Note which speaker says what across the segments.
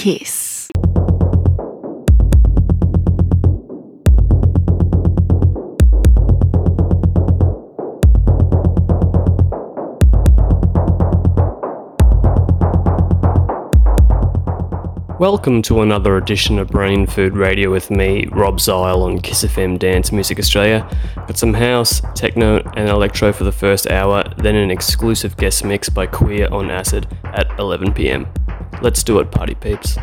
Speaker 1: Kiss.
Speaker 2: Welcome to another edition of Brain Food Radio with me, Rob Zile on Kiss FM Dance Music Australia. Got some house, techno, and electro for the first hour, then an exclusive guest mix by Queer on Acid at 11 pm. Let's do it, party peeps.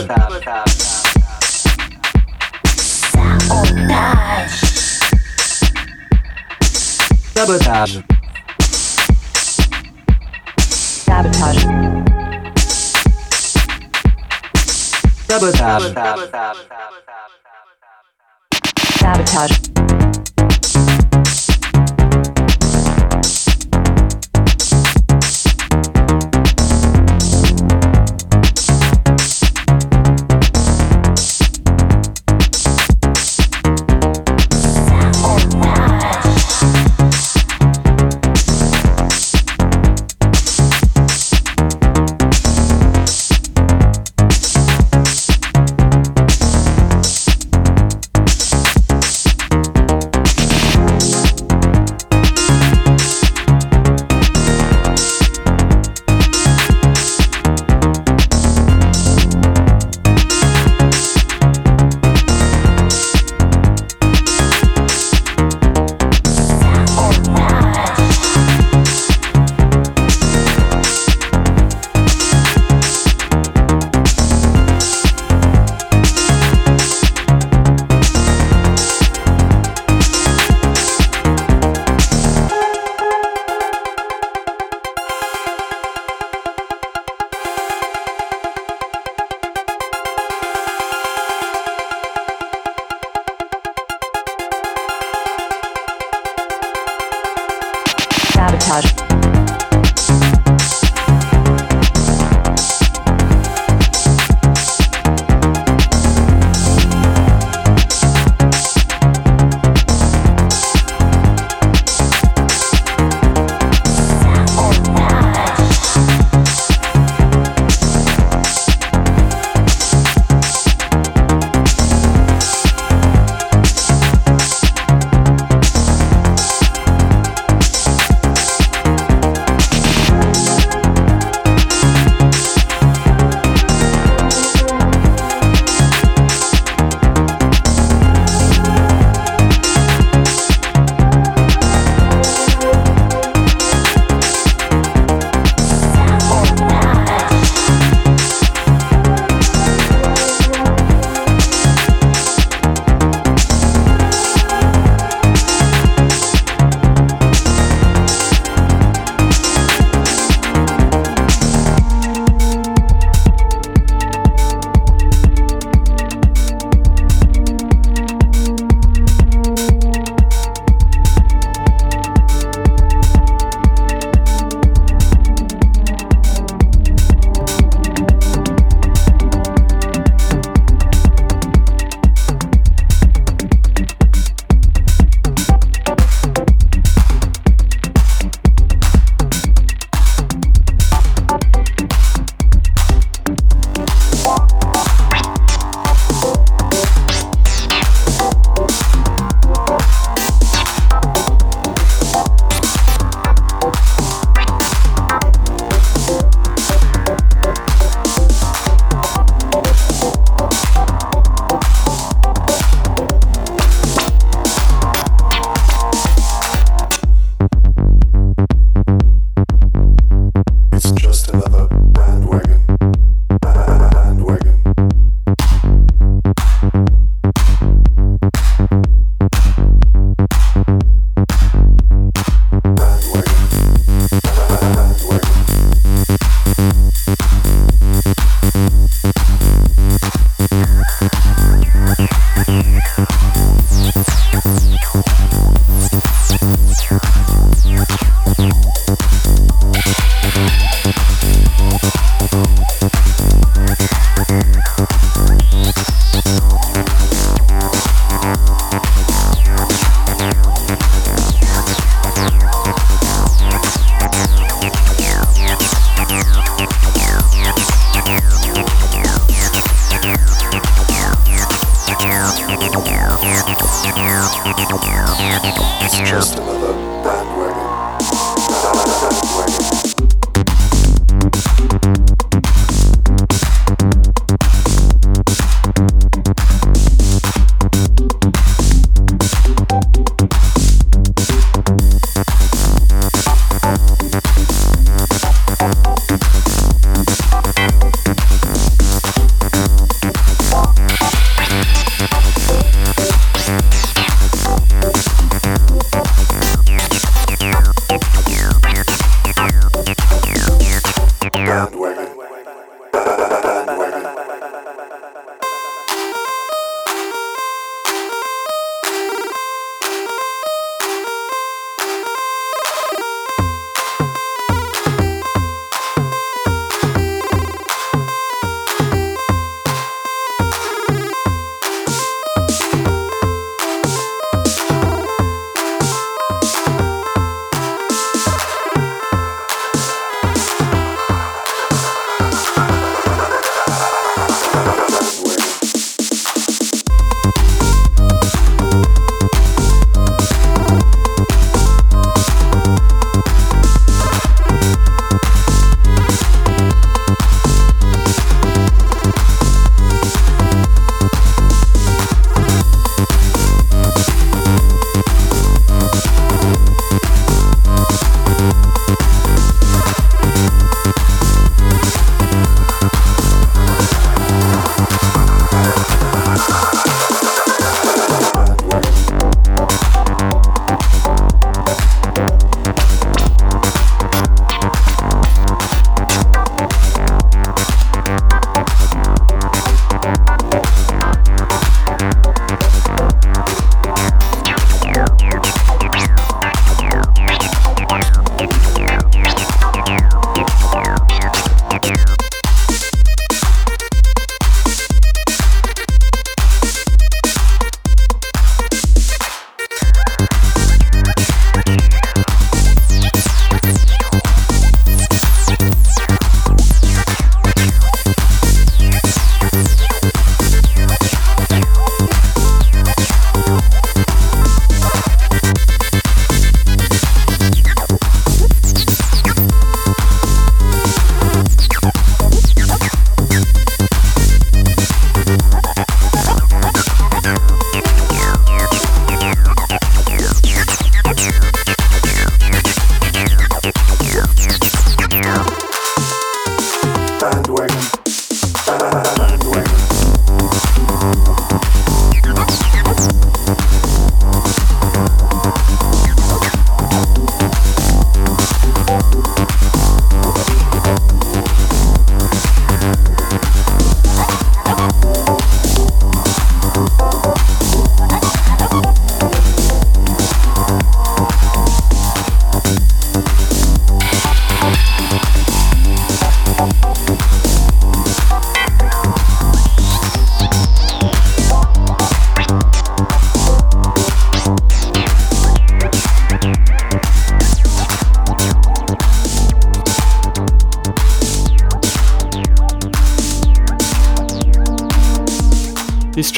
Speaker 1: Sabotage. Sabotage. Sabotage. Sabotage. Sabotage.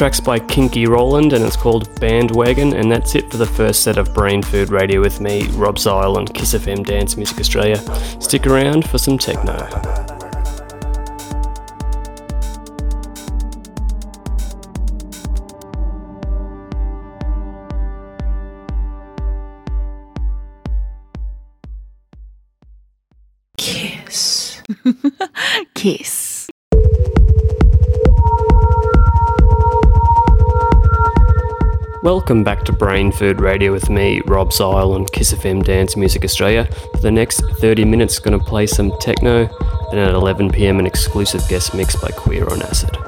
Speaker 2: Track's by Kinky Roland and it's called Bandwagon, and that's it for the first set of Brain Food Radio with me, Rob Zile, and Kiss FM Dance Music Australia. Stick around for some techno. Welcome back to Brain Food Radio with me, Rob Zile on Kiss FM Dance Music Australia. For the next 30 minutes, going to play some techno, then at 11 pm, an exclusive guest mix by Queer on Acid.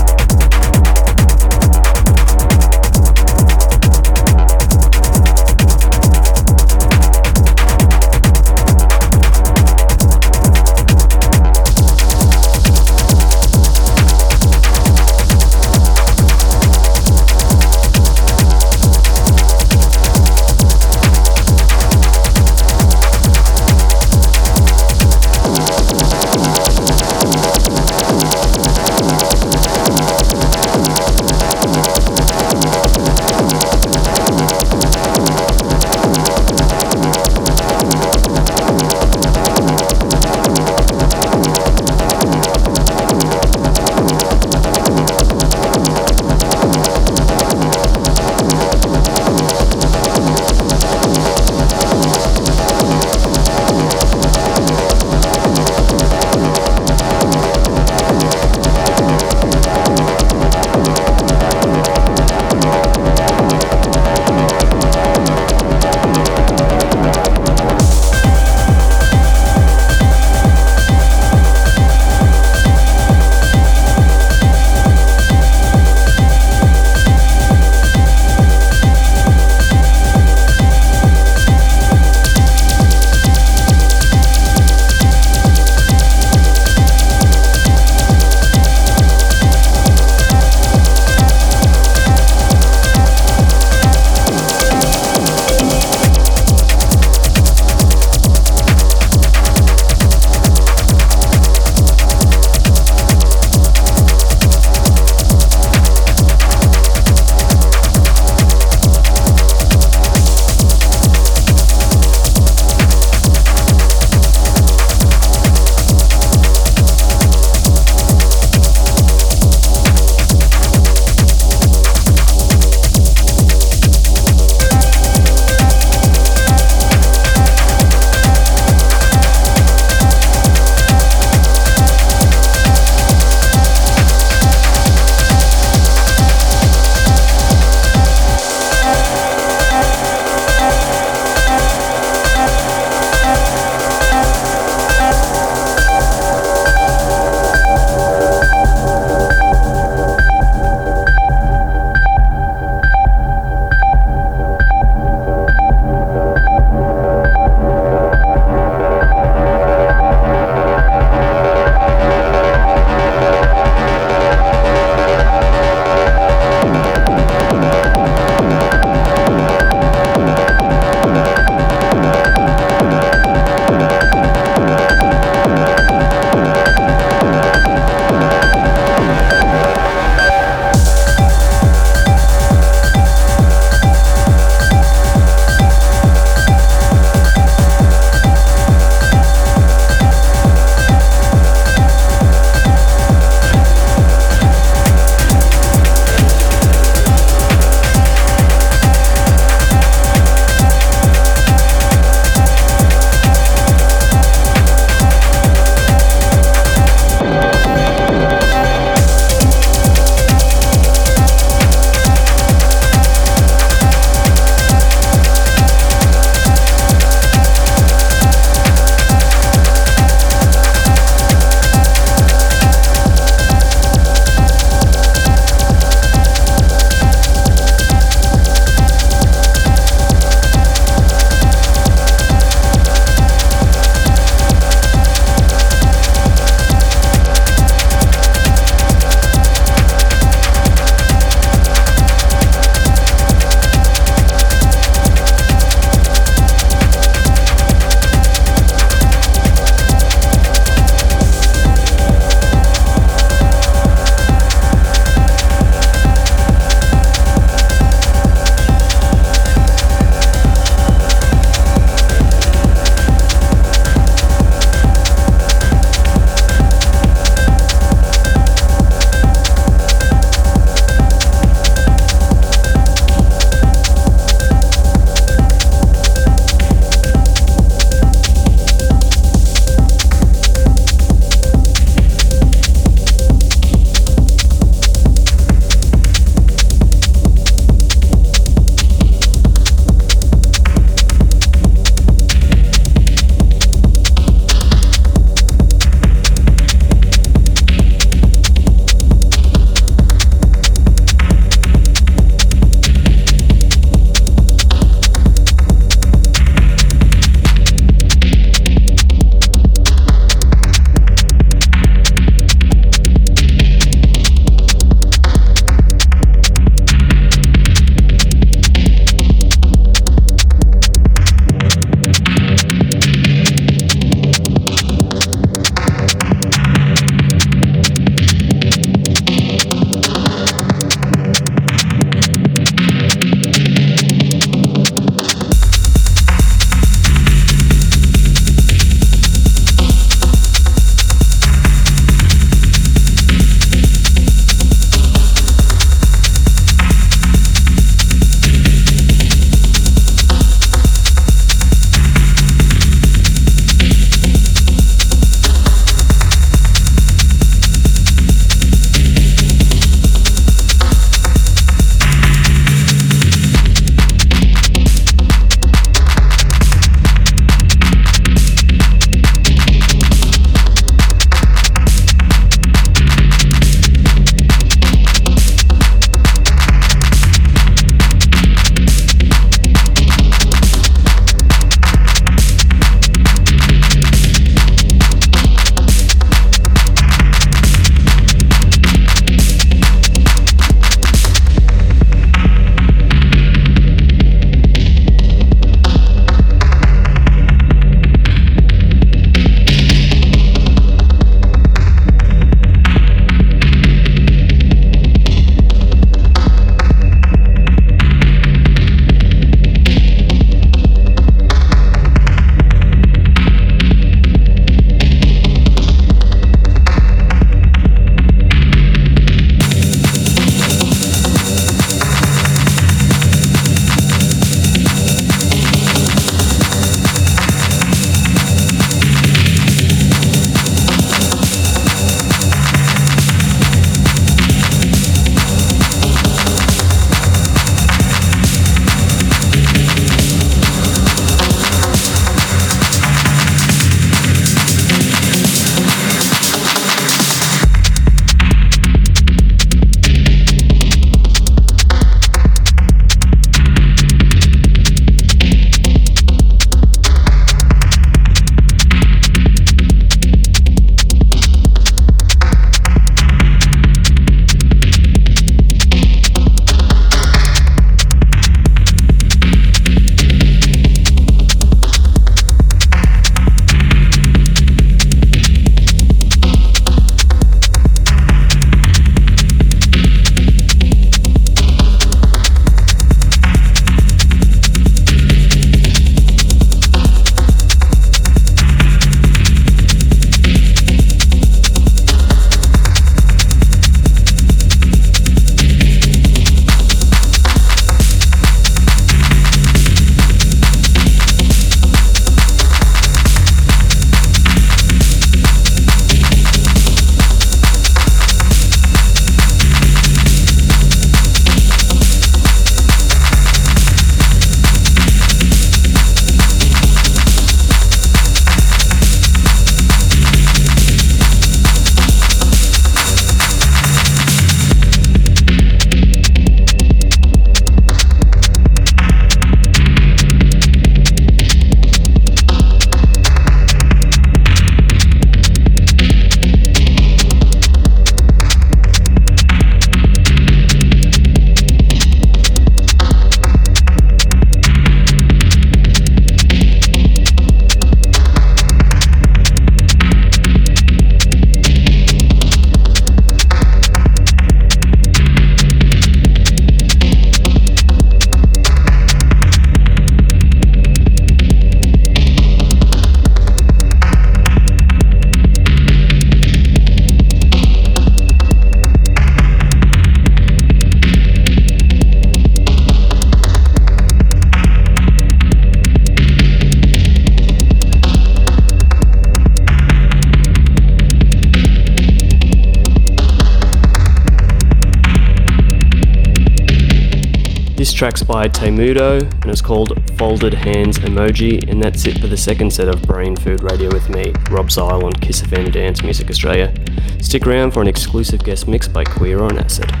Speaker 2: Track's by Temudo and it's called Folded Hands Emoji, and that's it for the second set of Brain Food Radio with me, Rob Zile on Kiss FM Dance Music Australia. Stick around for an exclusive guest mix by Queer on Acid.